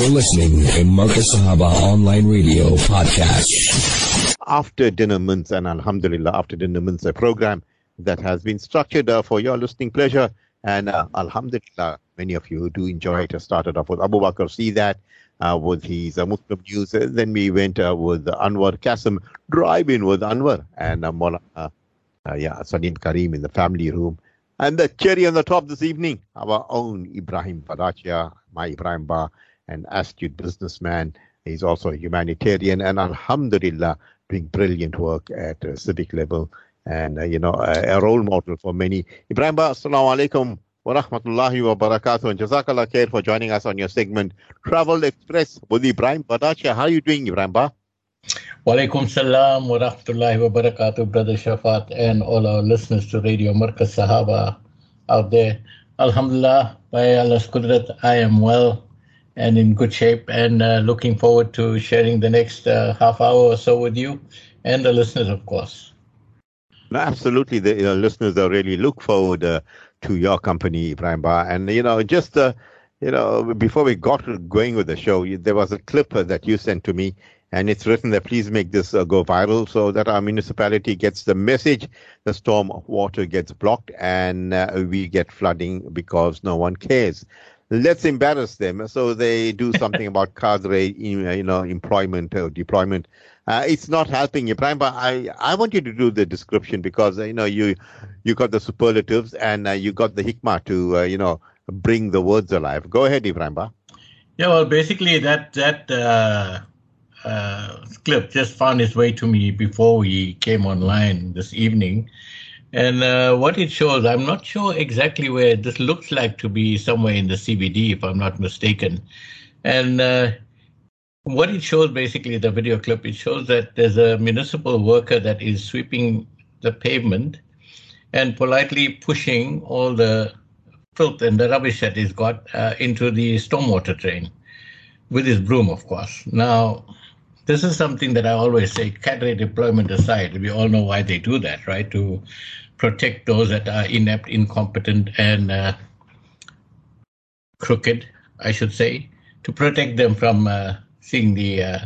You're listening to Markaz Sahaba Online Radio Podcast. After Dinner Mints and Alhamdulillah, After Dinner Mints, a program that has been structured uh, for your listening pleasure. And uh, Alhamdulillah, many of you do enjoy it. I started off with Abu Bakr See That uh, with his uh, Muslim news. Then we went uh, with Anwar Kasim, Drive In with Anwar and uh, Mola, uh, yeah, Salim Karim in the family room. And the cherry on the top this evening, our own Ebrahim Vadachia, my Ebrahim Ba, an astute businessman. He's also a humanitarian and Alhamdulillah doing brilliant work at a civic level and, uh, you know, a, a, role model for many. Ebrahim Ba, assalamu alaikum wa rahmatullahi wa barakatuh and jazakallah khair for joining us on your segment Travel Express with Ebrahim Vadachia. How are you doing, Ebrahim Ba? Walaikum salam wa rahmatullahi wa barakatuh, Brother Shaafat, and all our listeners to Radio Markaz Sahaba out there. Alhamdulillah, by Allah's Qudrat, I am well and in good shape and uh, looking forward to sharing the next uh, half hour or so with you and the listeners, of course. Absolutely. The listeners are really look forward uh, to your company, Ebrahim Ba. And, you know, just, uh, you know, before we got going with the show, there was a clip that you sent to me and it's written that please make this uh, go viral so that our municipality gets the message the storm water gets blocked and uh, we get flooding because no one cares let's embarrass them so they do something about cadre you know employment or deployment uh, it's not helping Ebrahim, but I, I want you to do the description because you know you you got the superlatives and uh, you got the hikmah to uh, you know bring the words alive. Go ahead, Ebrahim. Yeah, well, basically that that uh, uh, clip just found its way to me before we came online this evening. And uh, what it shows, I'm not sure exactly where this looks like to be somewhere in the CBD, if I'm not mistaken. And uh, what it shows, basically, the video clip, it shows that there's a municipal worker that is sweeping the pavement and politely pushing all the filth and the rubbish that he's got uh, into the stormwater drain with his broom, of course. Now, this is something that I always say, cadre deployment aside, we all know why they do that, right? To protect those that are inept, incompetent, and uh, crooked, I should say, to protect them from uh, seeing the uh,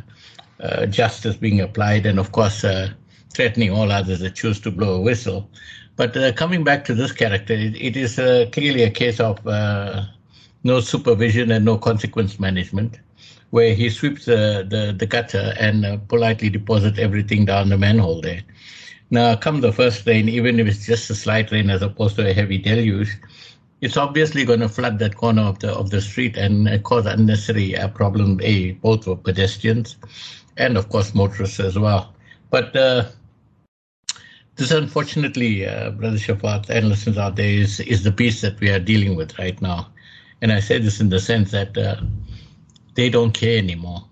uh justice being applied, and of course, uh, threatening all others that choose to blow a whistle. But uh, coming back to this character, it, it is clearly a case of no supervision and no consequence management where he sweeps the, the, the gutter and uh, politely deposits everything down the manhole there. Now, come the first rain, even if it's just a slight rain as opposed to a heavy deluge, it's obviously going to flood that corner of the of the street and uh, cause unnecessary uh, problem, a both for pedestrians and of course motorists as well. But uh, this, unfortunately, uh, Brother Shaafat and listeners out there, is is the piece that we are dealing with right now. And I say this in the sense that uh, they don't care anymore,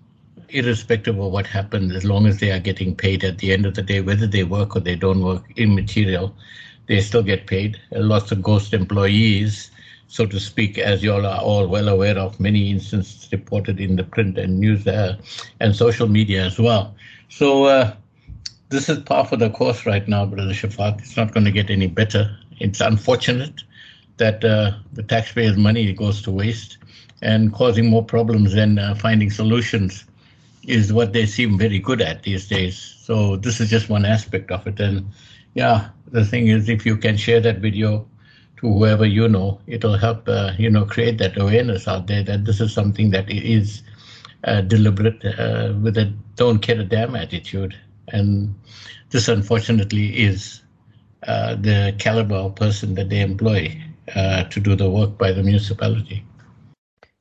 irrespective of what happens, as long as they are getting paid at the end of the day, whether they work or they don't work, immaterial, they still get paid. Lots of ghost employees, so to speak, as you all are all well aware of, many instances reported in the print and news uh, and social media as well. So uh, this is par for the course right now, Brother Shaafat. It's not going to get any better. It's unfortunate that uh, the taxpayers' money goes to waste and causing more problems than uh, finding solutions is what they seem very good at these days. So this is just one aspect of it. And yeah, the thing is, if you can share that video to whoever you know, it'll help uh, you know create that awareness out there that this is something that is uh, deliberate uh, with a don't care a damn attitude. And this, unfortunately, is uh, the caliber of person that they employ uh, to do the work by the municipality.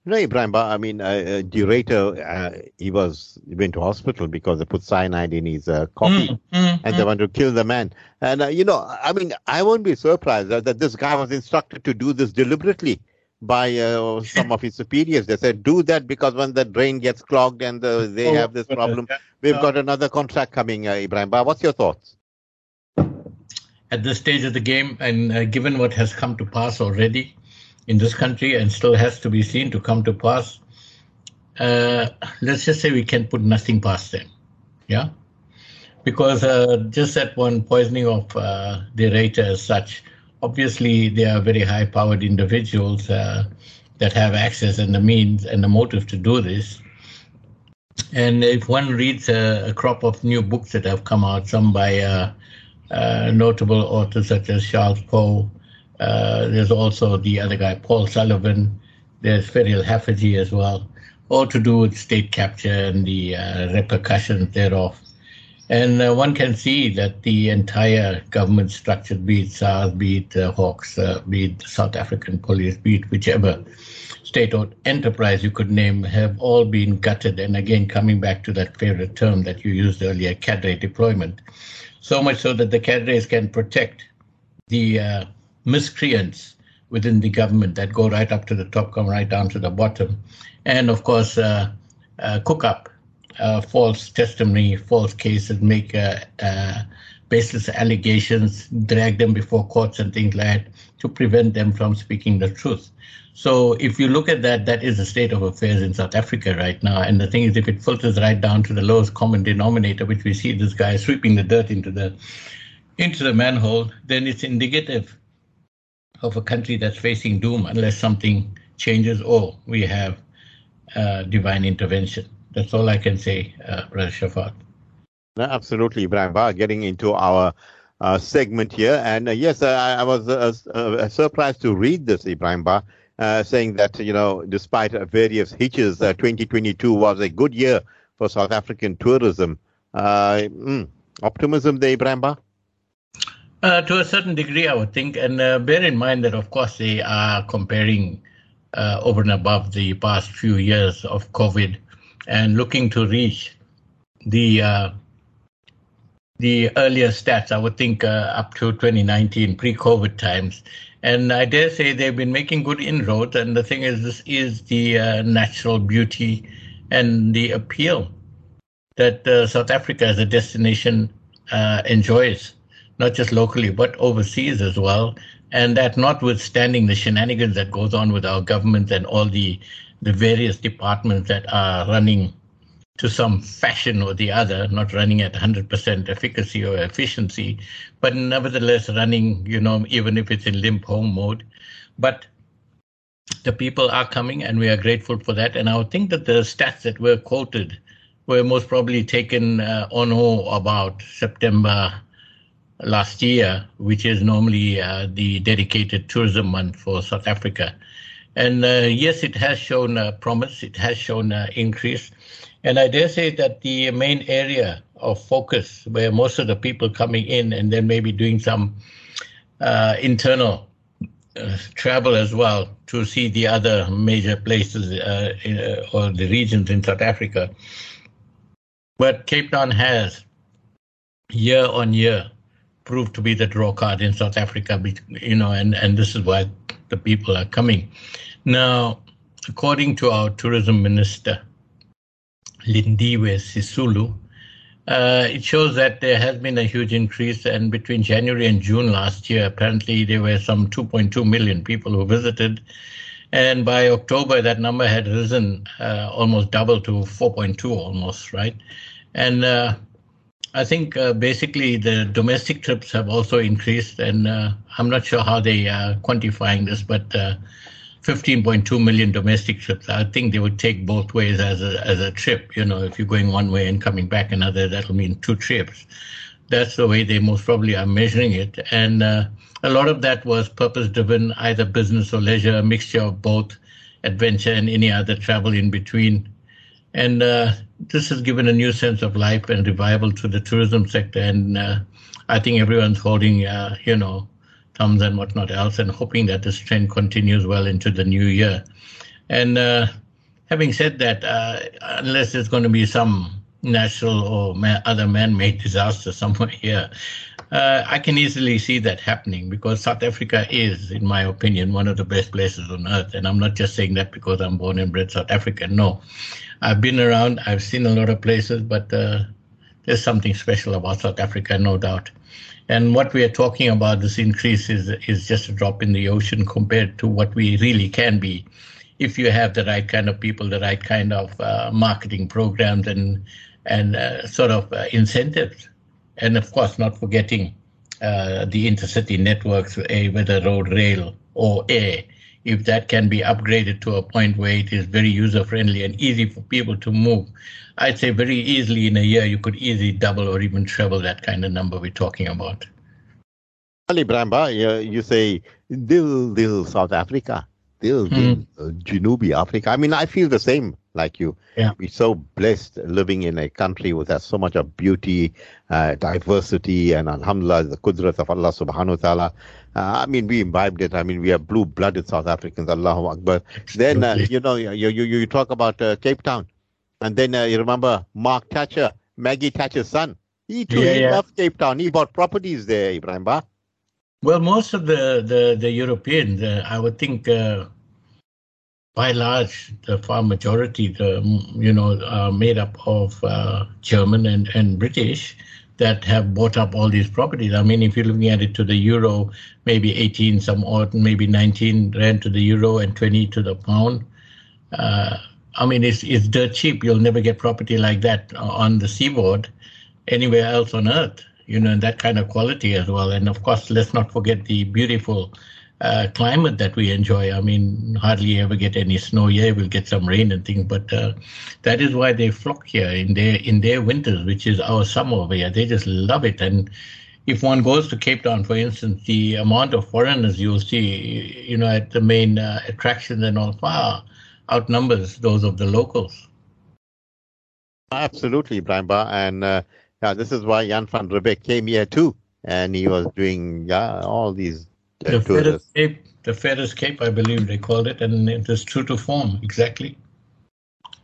No, Ebrahim, I mean, uh, uh, de Ruyter, uh, he was he went to hospital because they put cyanide in his uh, coffee, mm, mm, and mm. they want to kill the man. And uh, you know, I mean, I won't be surprised that, that this guy was instructed to do this deliberately by uh, some of his superiors. They said, "Do that because when the drain gets clogged and the, they oh, have this problem, we've got another contract coming." Uh, Ebrahim, but what's your thoughts? At this stage of the game, and given what has come to pass already in this country and still has to be seen to come to pass. Uh, let's just say we can put nothing past them. Yeah? Because uh, just that one poisoning of uh, the rate as such, obviously they are very high powered individuals uh, that have access and the means and the motive to do this. And if one reads a, a crop of new books that have come out, some by uh, uh, notable authors such as Jacques Pauw, uh, there's also the other guy, Paul Sullivan, there's Ferial Haffajee as well, all to do with state capture and the uh, repercussions thereof. And uh, one can see that the entire government structure, be it SARS, be it uh, Hawks, uh, be it South African police, be it whichever state or enterprise you could name, have all been gutted. And again, coming back to that favorite term that you used earlier, cadre deployment. So much so that the cadres can protect the uh, miscreants within the government that go right up to the top, come right down to the bottom. And of course, uh, uh, cook up uh, false testimony, false cases, make uh, uh, baseless allegations, drag them before courts and things like that to prevent them from speaking the truth. So if you look at that, that is the state of affairs in South Africa right now. And the thing is, if it filters right down to the lowest common denominator, which we see this guy sweeping the dirt into the into the manhole, then it's indicative of a country that's facing doom unless something changes or we have uh, divine intervention. That's all I can say, uh, Shaafat. No, absolutely, Ebrahim Ba. Getting into our uh, segment here, and uh, yes, I, I was uh, uh, surprised to read this, Ebrahim Ba, uh, saying that you know, despite various hitches, 2022 was a good year for South African tourism. Mm, optimism there, Ebrahim Ba? to a certain degree, I would think, and bear in mind that, of course, they are comparing over and above the past few years of COVID and looking to reach the uh, the earlier stats, I would think uh, up to 2019, pre-COVID times. And I dare say they've been making good inroads. And the thing is, this is the uh, natural beauty and the appeal that uh, South Africa as a destination uh, enjoys, not just locally, but overseas as well. And that notwithstanding the shenanigans that goes on with our government and all the the various departments that are running to some fashion or the other, not running at 100% efficacy or efficiency, but nevertheless running, you know, even if it's in limp home mode. But the people are coming and we are grateful for that. And I would think that the stats that were quoted were most probably taken uh, on or about September last year, which is normally uh, the dedicated tourism month for South Africa. And uh, yes, it has shown uh, promise, it has shown uh, increase. And I dare say that the main area of focus where most of the people coming in and then maybe doing some uh, internal uh, travel as well to see the other major places uh, in, or the regions in South Africa. But Cape Town has year on year proved to be the draw card in South Africa, you know, and, and this is why the people are coming. Now, according to our tourism minister, Lindiwe Sisulu, uh, it shows that there has been a huge increase, and between January and June last year, apparently there were some 2.2 million people who visited, and by October that number had risen uh, almost double to 4.2 almost, right? And uh, I think uh, basically the domestic trips have also increased, and uh, I'm not sure how they are quantifying this, but uh, 15.2 million domestic trips. I think they would take both ways as a as a trip. You know, if you're going one way and coming back another, that'll mean two trips. That's the way they most probably are measuring it, and uh, a lot of that was purpose driven, either business or leisure, a mixture of both, adventure and any other travel in between. And uh, this has given a new sense of life and revival to the tourism sector. And uh, I think everyone's holding, uh, you know, thumbs and whatnot else, and hoping that this trend continues well into the new year. And uh, having said that, uh, unless there's going to be some natural or man, other man-made disaster somewhere here, uh, I can easily see that happening because South Africa is, in my opinion, one of the best places on earth. And I'm not just saying that because I'm born and bred South African. No, I've been around, I've seen a lot of places, but uh, there's something special about South Africa, no doubt. And what we are talking about, this increase is, is just a drop in the ocean compared to what we really can be if you have the right kind of people, the right kind of uh, marketing programs and, and uh, sort of uh, incentives. And of course, not forgetting uh, the intercity networks, whether road, rail, or air, if that can be upgraded to a point where it is very user friendly and easy for people to move, I'd say very easily in a year you could easily double or even treble that kind of number we're talking about. Ali Bramba, you say Dil Dil South Africa, Dil mm. Junubi Africa. I mean, I feel the same like you. Yeah. We're so blessed living in a country with so much of beauty, uh, diversity, and Alhamdulillah, the kudrat of Allah subhanahu wa ta'ala. Uh, I mean, we imbibed it. I mean, we are blue-blooded South Africans, Allahu Akbar. Then, uh, you know, you, you, you talk about uh, Cape Town. And then uh, you remember Mark Thatcher, Maggie Thatcher's son. He too yeah, he yeah. loved Cape Town. He bought properties there, Ebrahim Ba. Well, most of the, the, the Europeans, uh, I would think, uh, by large, the far majority, the you know, are made up of uh, German and, and British that have bought up all these properties. I mean, if you're looking at it to the euro, maybe 18 some odd, maybe 19 rand to the euro and 20 to the pound. Uh, I mean, it's it's dirt cheap. You'll never get property like that on the seaboard anywhere else on earth. You know, that kind of quality as well. And of course, let's not forget the beautiful uh, climate that we enjoy. I mean, hardly ever get any snow here. We'll get some rain and things, but uh, that is why they flock here in their in their winters, which is our summer over here. They just love it. And if one goes to Cape Town, for instance, the amount of foreigners you'll see, you know, at the main uh, attractions and all far outnumbers those of the locals. Absolutely, Brian Bar. And uh, yeah, this is why Jan van Riebeeck came here too. And he was doing yeah, all these the Fairest Cape, the Fairest Cape, I believe they called it, and it was true to form exactly.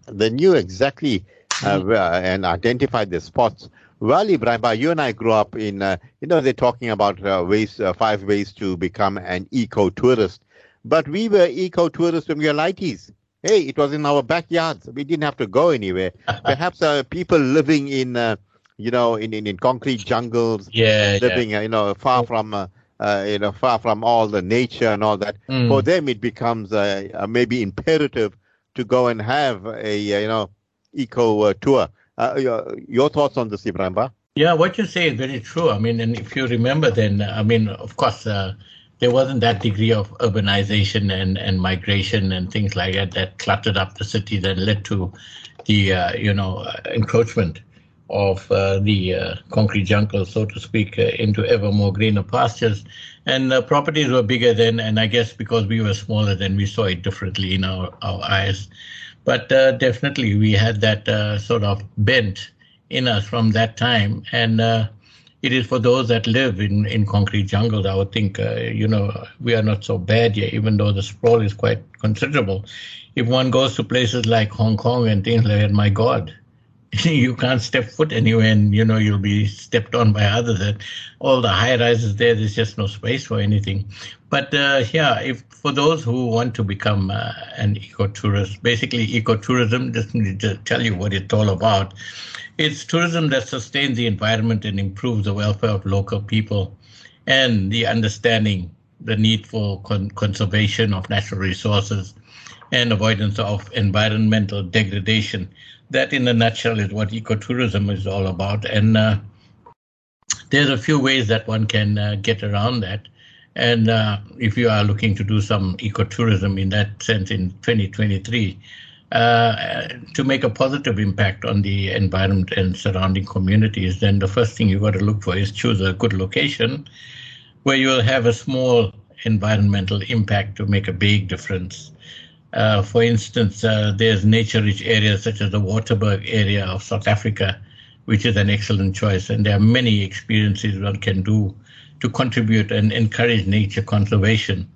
They knew exactly uh, mm. and identified the spots. Well, Ebrahim, you and I grew up in, uh, you know, they're talking about uh, ways, uh, five ways to become an eco tourist. But we were eco tourists when we were lighties. Hey, it was in our backyards. We didn't have to go anywhere. Perhaps uh, people living in, uh, you know, in, in, in concrete jungles, yeah, living, yeah. you know, far from uh, you know, far from all the nature and all that. Mm. For them, it becomes uh, uh, maybe imperative to go and have a, you know, eco uh, tour. Uh, your, your, thoughts on this, Ebrahim Yeah, what you say is very true. I mean, and if you remember, then I mean, of course, uh, there wasn't that degree of urbanization and, and migration and things like that that cluttered up the cities and led to the you know encroachment of uh, the uh, concrete jungle, so to speak, uh, into ever more greener pastures. And uh, properties were bigger then, and I guess because we were smaller then, we saw it differently in our, our eyes. But uh, definitely, we had that uh, sort of bent in us from that time. And it is for those that live in, in concrete jungles, I would think, you know, we are not so bad here, even though the sprawl is quite considerable. If one goes to places like Hong Kong and things like that, my God, you can't step foot anywhere and you know you'll be stepped on by others. And all the high rises there there's just no space for anything. But uh, yeah if for those who want to become uh, an ecotourist basically ecotourism just need to tell you what it's all about. It's tourism that sustains the environment and improves the welfare of local people and the understanding the need for con- conservation of natural resources and avoidance of environmental degradation that, in a nutshell, is what ecotourism is all about. And uh, there's a few ways that one can uh, get around that. And uh, if you are looking to do some ecotourism in that sense in 2023, uh, to make a positive impact on the environment and surrounding communities, then the first thing you've got to look for is choose a good location where you will have a small environmental impact to make a big difference. Uh, for instance, uh, there's nature-rich areas such as the Waterberg area of South Africa, which is an excellent choice. And there are many experiences one can do to contribute and encourage nature conservation,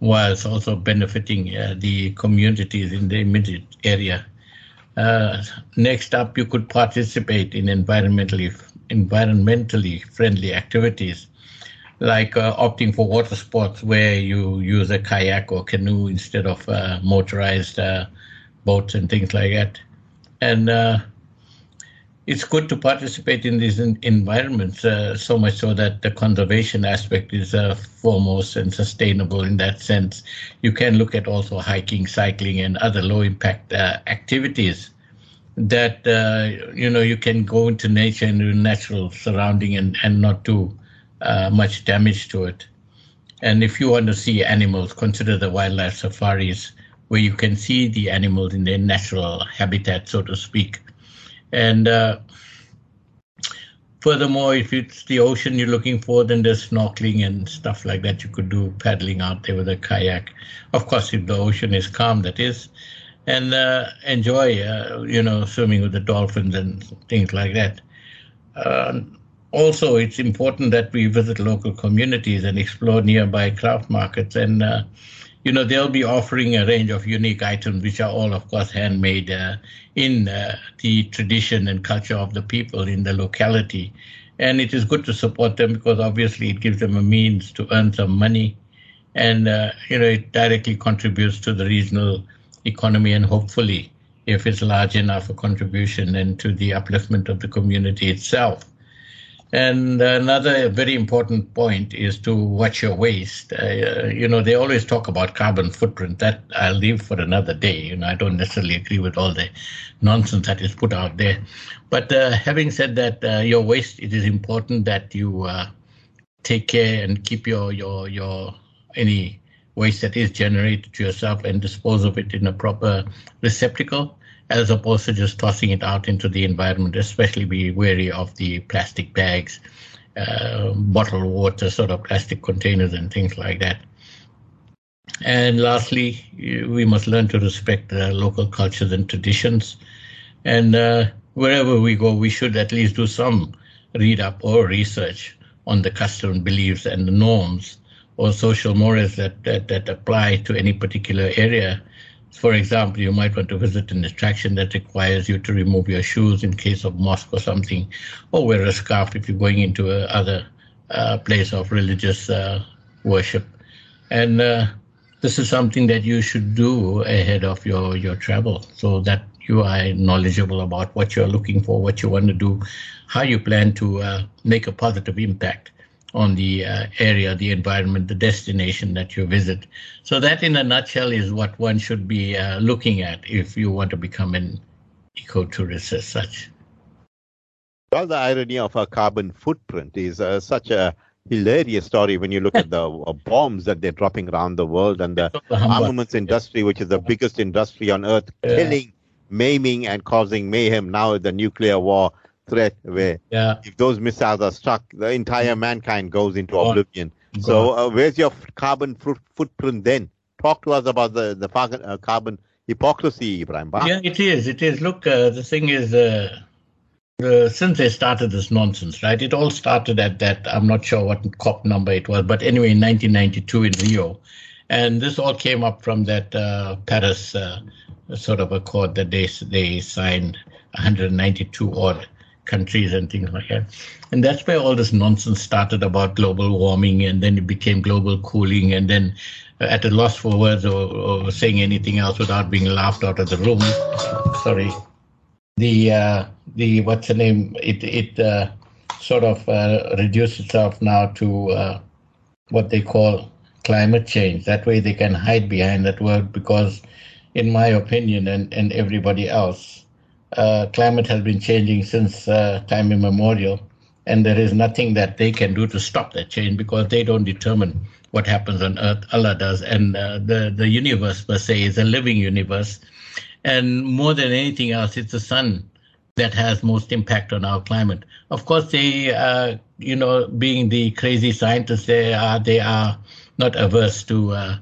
whilst also benefiting uh, the communities in the immediate area. Uh, next up, you could participate in environmentally environmentally friendly activities like uh, opting for water sports where you use a kayak or canoe instead of uh, motorized uh, boats and things like that. And uh, it's good to participate in these in- environments uh, so much so that the conservation aspect is uh, foremost and sustainable in that sense. You can look at also hiking, cycling, and other low impact activities that you know you can go into nature and natural surrounding and, and not do uh, much damage to it. And if you want to see animals, consider the wildlife safaris where you can see the animals in their natural habitat, so to speak. And uh, furthermore, if it's the ocean you're looking for, then there's snorkeling and stuff like that you could do, paddling out there with a kayak. Of course, if the ocean is calm, that is, and uh, enjoy, uh, you know, swimming with the dolphins and things like that. Also, it's important that we visit local communities and explore nearby craft markets. And, uh, you know, they'll be offering a range of unique items, which are all, of course, handmade uh, in uh, the tradition and culture of the people in the locality. And it is good to support them because obviously it gives them a means to earn some money. And, uh, you know, it directly contributes to the regional economy and hopefully, if it's large enough, a contribution and to the upliftment of the community itself. And another very important point is to watch your waste. Uh, you know, they always talk about carbon footprint. That I'll leave for another day. You know, I don't necessarily agree with all the nonsense that is put out there. But uh, having said that, uh, your waste, it is important that you uh, take care and keep your your your any waste that is generated to yourself and dispose of it in a proper receptacle as opposed to just tossing it out into the environment, especially be wary of the plastic bags, uh, bottled water, sort of plastic containers, and things like that. And lastly, we must learn to respect the local cultures and traditions. And uh, wherever we go, we should at least do some read up or research on the custom beliefs and the norms or social mores that, that, that apply to any particular area for example, you might want to visit an attraction that requires you to remove your shoes in case of mosque or something, or wear a scarf if you're going into a other uh, place of religious uh, worship. And uh, this is something that you should do ahead of your, your travel so that you are knowledgeable about what you're looking for, what you want to do, how you plan to uh, make a positive impact on the uh, area, the environment, the destination that you visit. So that, in a nutshell, is what one should be uh, looking at if you want to become an ecotourist as such. Well, the irony of a carbon footprint is uh, such a hilarious story when you look at the uh, bombs that they're dropping around the world and the armaments industry, which is the biggest industry on earth, killing, maiming, and causing mayhem. Now the nuclear war threat where yeah. if those missiles are struck, the entire mankind goes into God. oblivion. God. So uh, where's your carbon footprint then? Talk to us about the the uh, carbon hypocrisy, Ebrahim. Yeah, it is. It is. Look, uh, the thing is, uh, uh, since they started this nonsense, right? It all started at that. I'm not sure what COP number it was, but anyway, in 1992 in Rio, and this all came up from that uh, Paris sort of accord that they they signed 192 odd countries and things like that. And that's where all this nonsense started about global warming, and then it became global cooling, and then uh, at a loss for words or, or, saying anything else without being laughed out of the room. Sorry, the uh, the what's the name? It it uh, sort of uh, reduced itself now to uh, what they call climate change. That way they can hide behind that word because, in my opinion, and and everybody else uh, climate has been changing since uh, time immemorial, and there is nothing that they can do to stop that change because they don't determine what happens on Earth. Allah does, and uh, the the universe per se is a living universe, and more than anything else, it's the sun that has most impact on our climate. Of course, they, uh, you know, being the crazy scientists they are, they are not averse to uh,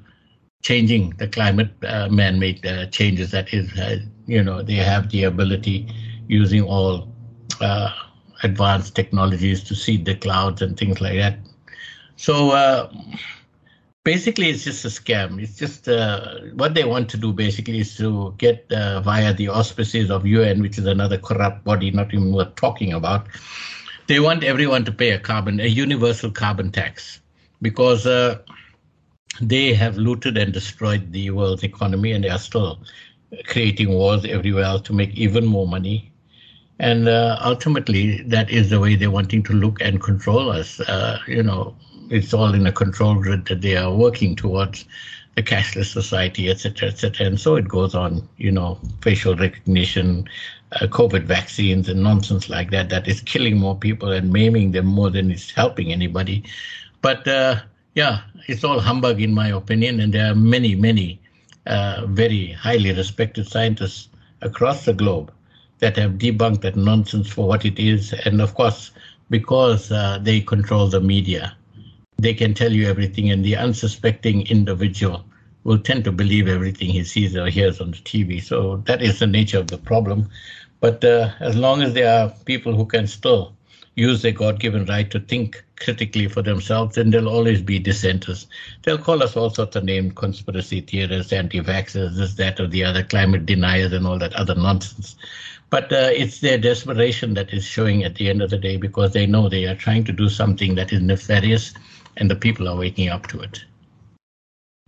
changing the climate, uh, man-made uh, changes. That is, uh, you know, they have the ability using all uh, advanced technologies to seed the clouds and things like that. So uh, basically, it's just a scam. It's just uh, what they want to do. Basically, is to get via the auspices of UN, which is another corrupt body, not even worth talking about. They want everyone to pay a carbon, a universal carbon tax, because they have looted and destroyed the world's economy and they are still creating wars everywhere else to make even more money. And uh, ultimately, that is the way they're wanting to look and control us. Uh, you know, it's all in a control grid that they are working towards the cashless society, etc., etc. And so it goes on, you know, facial recognition, uh, COVID vaccines, and nonsense like that, that is killing more people and maiming them more than it's helping anybody. But uh, yeah, it's all humbug in my opinion, and there are many, many very highly respected scientists across the globe that have debunked that nonsense for what it is. And of course, because uh, they control the media, they can tell you everything, and the unsuspecting individual will tend to believe everything he sees or hears on the TV. So that is the nature of the problem. But uh, as long as there are people who can still use their God given right to think critically for themselves, then there'll always be dissenters. They'll call us all sorts of names conspiracy theorists, anti vaxxers, this, that, or the other, climate deniers, and all that other nonsense. But uh, it's their desperation that is showing at the end of the day because they know they are trying to do something that is nefarious and the people are waking up to it.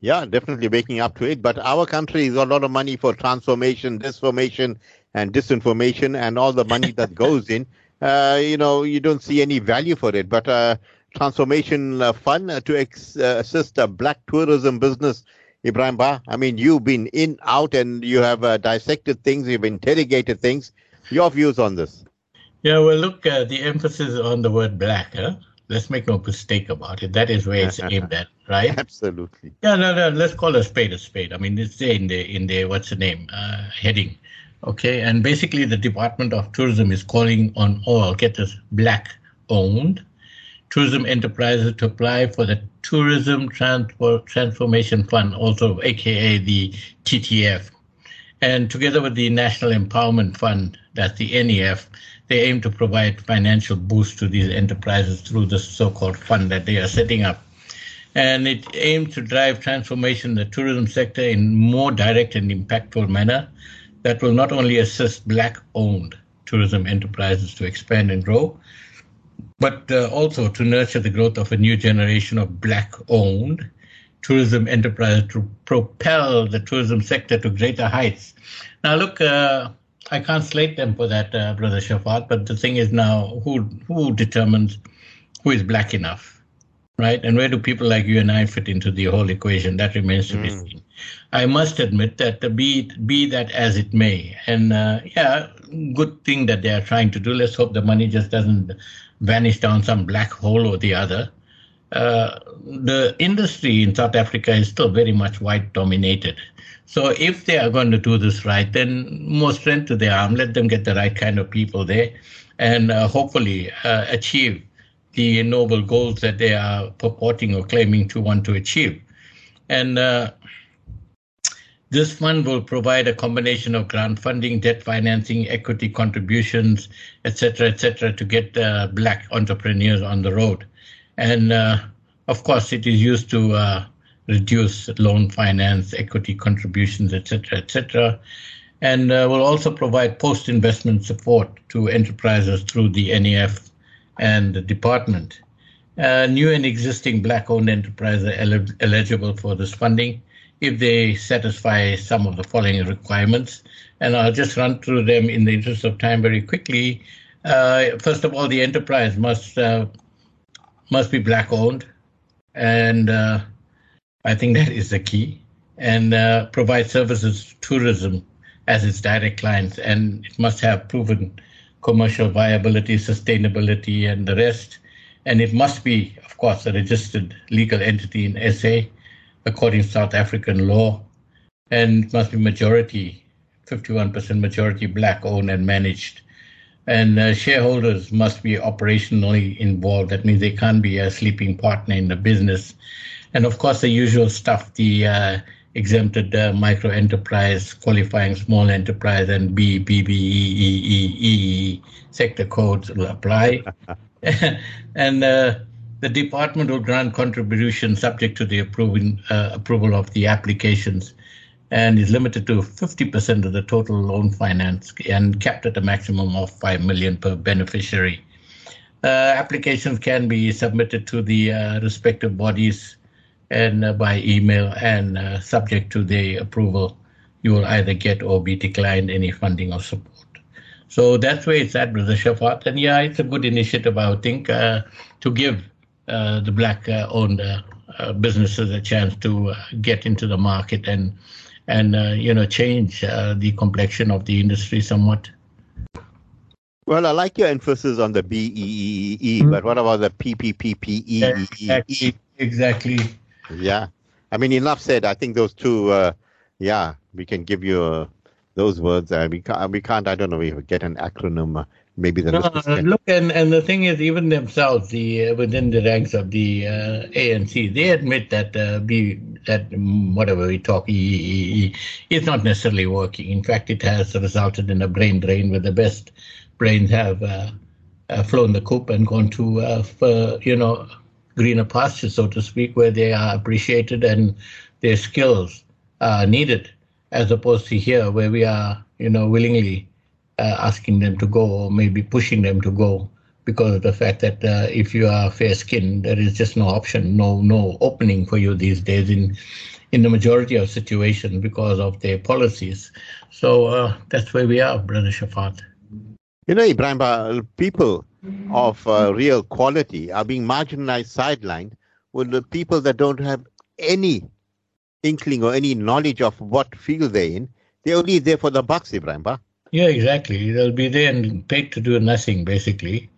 Yeah, definitely waking up to it. But our country is a lot of money for transformation, disformation, and disinformation, and all the money that goes in. Uh, you know, you don't see any value for it. But uh, transformation uh, fund to ex- uh, assist a black tourism business, Ebrahim Ba. I mean, you've been in, out, and you have uh, dissected things, you've interrogated things. Your views on this? Yeah, well, look, the emphasis on the word black, huh? let's make no mistake about it. That is where it's aimed at, right? Absolutely. Yeah, no, no. Let's call a spade a spade. I mean, it's there in the in the what's the name uh, heading, okay? And basically, the Department of Tourism is calling on all get this black owned tourism enterprises to apply for the Tourism Transport Transformation Fund, also AKA the TTF, and together with the National Empowerment Fund, that's the NEF they aim to provide financial boost to these enterprises through the so-called fund that they are setting up. And it aims to drive transformation in the tourism sector in more direct and impactful manner that will not only assist black-owned tourism enterprises to expand and grow, but uh, also to nurture the growth of a new generation of black-owned tourism enterprises to propel the tourism sector to greater heights. Now, look, uh, I can't slate them for that, uh, Brother Shaafat. But the thing is now, who who determines who is black enough, right? And where do people like you and I fit into the whole equation? That remains to mm. be seen. I must admit that uh, be be that as it may, and uh, yeah, good thing that they are trying to do. Let's hope the money just doesn't vanish down some black hole or the other. Uh, the industry in South Africa is still very much white dominated. So if they are going to do this right, then more strength to their arm. Let them get the right kind of people there, and uh, hopefully uh, achieve the noble goals that they are purporting or claiming to want to achieve. And uh, this fund will provide a combination of grant funding, debt financing, equity contributions, etc., etc., to get uh, black entrepreneurs on the road. And uh, of course, it is used to uh, reduce loan finance, equity contributions, etc., etc., and uh, will also provide post-investment support to enterprises through the NEF and the department. Uh, new and existing black-owned enterprises are el- eligible for this funding if they satisfy some of the following requirements. And I'll just run through them in the interest of time very quickly. Uh, first of all, the enterprise must uh, must be black-owned, and uh, I think that is the key. And uh, provide services tourism as its direct clients. And it must have proven commercial viability, sustainability, and the rest. And it must be, of course, a registered legal entity in SA according to South African law. And it must be majority, 51% majority black owned and managed. And uh, shareholders must be operationally involved. That means they can't be a sleeping partner in the business and of course the usual stuff, the uh, exempted uh, micro enterprise, qualifying small enterprise, and B, B, B, E, E, E, E sector codes will apply. and uh, the department will grant contribution subject to the approving, uh, approval of the applications and is limited to 50% of the total loan finance and capped at a maximum of 5 million per beneficiary. Uh, applications can be submitted to the uh, respective bodies and uh, by email and uh, subject to the approval, you will either get or be declined any funding or support. So that's where it's at, Brother Shaafat. And yeah, it's a good initiative, I think, uh, to give uh, the black uh, owned uh, businesses a chance to get into the market and and you know change the complexion of the industry somewhat. Well, I like your emphasis on the B E E E, mm-hmm. but what about the P P P P E E E? Exactly. Yeah. I mean, enough said. I think those two, uh, yeah, we can give you uh, those words. Uh, we, can't, we can't, I don't know, we get an acronym. Uh, maybe the no, look and, and the thing is even themselves the uh, within the ranks of the uh, ANC they admit that uh, be that whatever we talk it's not necessarily working in fact it has resulted in a brain drain where the best brains have uh, uh, flown the coop and gone to uh, for, you know greener pastures so to speak where they are appreciated and their skills are needed as opposed to here where we are you know willingly uh, asking them to go or maybe pushing them to go because of the fact that uh, if you are fair skinned, there is just no option, no no opening for you these days in in the majority of situations because of their policies. So uh, that's where we are, Brother Shaafat. You know, Ebrahim, people of uh, real quality are being marginalized, sidelined, with the people that don't have any inkling or any knowledge of what field they're in. They're only there for the bucks, Ebrahim. Yeah, exactly. They'll be there and paid to do nothing, basically.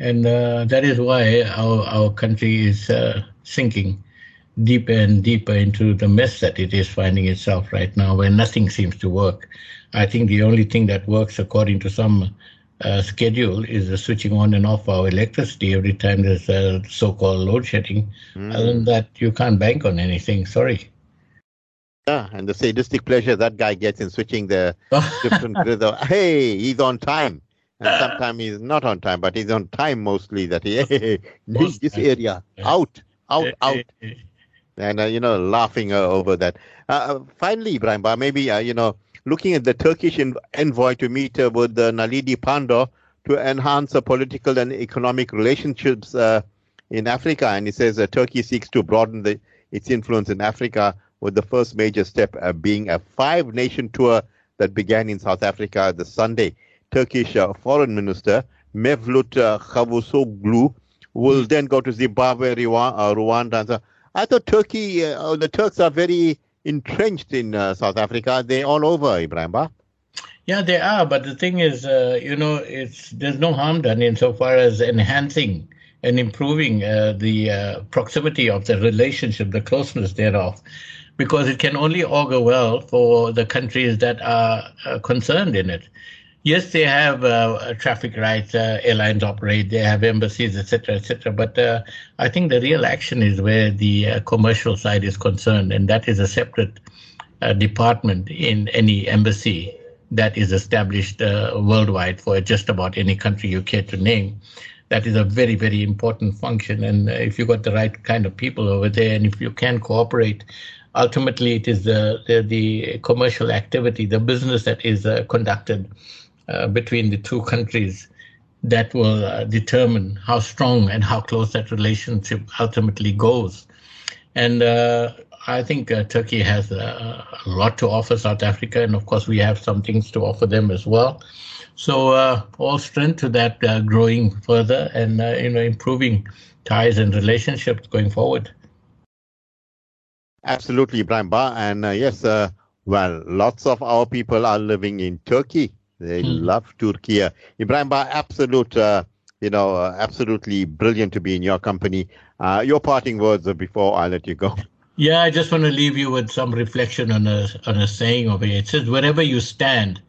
And uh, that is why our, our country is uh, sinking deeper and deeper into the mess that it is finding itself right now, where nothing seems to work. I think the only thing that works according to some uh, schedule is the switching on and off our electricity every time there's a so-called load shedding. Mm. Other than that, you can't bank on anything. Sorry. Yeah, and the sadistic pleasure that guy gets in switching the different grids. Hey, he's on time. And sometimes he's not on time, but he's on time mostly. That he, hey, this, this area, out, out, out. And, uh, you know, laughing uh, over that. Uh, uh finally, Ebrahim, maybe, uh, you know, looking at the Turkish envoy to meet uh, with uh, Pandor to enhance the political and economic relationships in Africa. And he says Turkey seeks to broaden the, its influence in Africa with the first major step uh, being a five nation tour that began in South Africa this Sunday. Turkish uh, Foreign Minister Mevlut uh, Cavusoglu will then go to Zimbabwe, uh, Rwanda. I thought Turkey, uh, the Turks are very entrenched in uh, South Africa. They're all over, Ebrahim. Yeah, they are. But the thing is, uh, you know, it's there's no harm done insofar as enhancing and improving uh, the uh, proximity of the relationship, the closeness thereof because it can only augur well for the countries that are uh, concerned in it. Yes, they have uh, traffic rights, uh, airlines operate, they have embassies, etc., etc. But uh, I think the real action is where the uh, commercial side is concerned, and that is a separate uh, department in any embassy that is established worldwide for just about any country you care to name that is a very very important function and if you've got the right kind of people over there and if you can cooperate ultimately it is the, the, the commercial activity, the business that is uh, conducted uh, between the two countries that will uh, determine how strong and how close that relationship ultimately goes. And uh, I think uh, Turkey has a, a, lot to offer South Africa, and of course we have some things to offer them as well. So uh, all strength to that growing further and you know improving ties and relationships going forward. Absolutely, Ebrahim Ba. And uh, yes, uh, well, lots of our people are living in Turkey. They hmm. love Turkey. Ebrahim Ba, absolute, uh, you know, uh, absolutely brilliant to be in your company. Uh, your parting words before I let you go. Yeah, I just want to leave you with some reflection on a on a saying over here. It says, "Wherever you stand,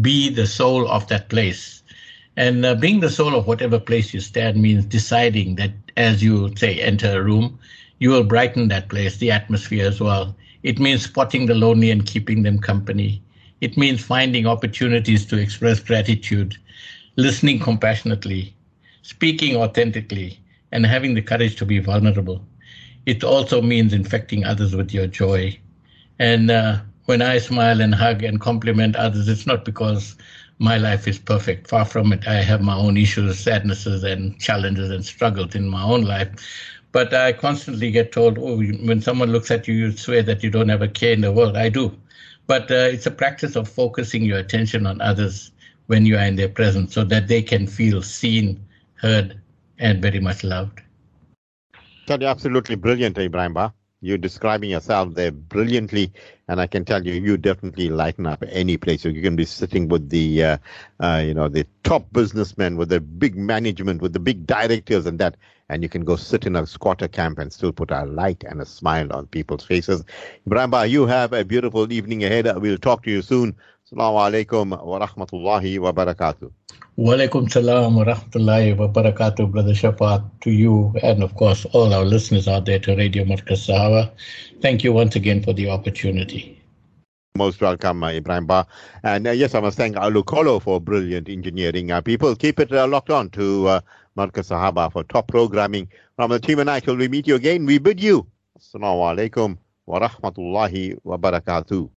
be the soul of that place." And uh, being the soul of whatever place you stand means deciding that as you say enter a room, you will brighten that place, the atmosphere as well. It means spotting the lonely and keeping them company. It means finding opportunities to express gratitude, listening compassionately, speaking authentically, and having the courage to be vulnerable. It also means infecting others with your joy. And uh, when I smile and hug and compliment others, it's not because my life is perfect. Far from it. I have my own issues, sadnesses, and challenges and struggles in my own life. But I constantly get told, oh, when someone looks at you, you swear that you don't have a care in the world. I do. But uh, it's a practice of focusing your attention on others when you are in their presence so that they can feel seen, heard, and very much loved. That's absolutely brilliant, Ebrahim Ba. You're describing yourself there brilliantly. and I can tell you, you definitely lighten up any place. So you can be sitting with the, uh, uh, you know, the top businessmen, with the big management, with the big directors, and that, and you can go sit in a squatter camp and still put a light and a smile on people's faces. Ebrahim, you have a beautiful evening ahead. We'll talk to you soon. Assalamu alaikum wa rahmatullahi wa barakatuh. Walaikum salam wa rahmatullahi wa barakatuh, Brother Shaafat, to you and of course all our listeners out there to Radio Markaz Sahaba. Thank you once again for the opportunity. Most welcome, uh, Ebrahim Ba. And uh, yes, I must thank Alukolo for brilliant engineering. Uh, people, keep it uh, locked on to Markaz Sahaba for top programming. From the team and I, till we meet you again, we bid you. Assalamu alaikum wa rahmatullahi wa barakatuh.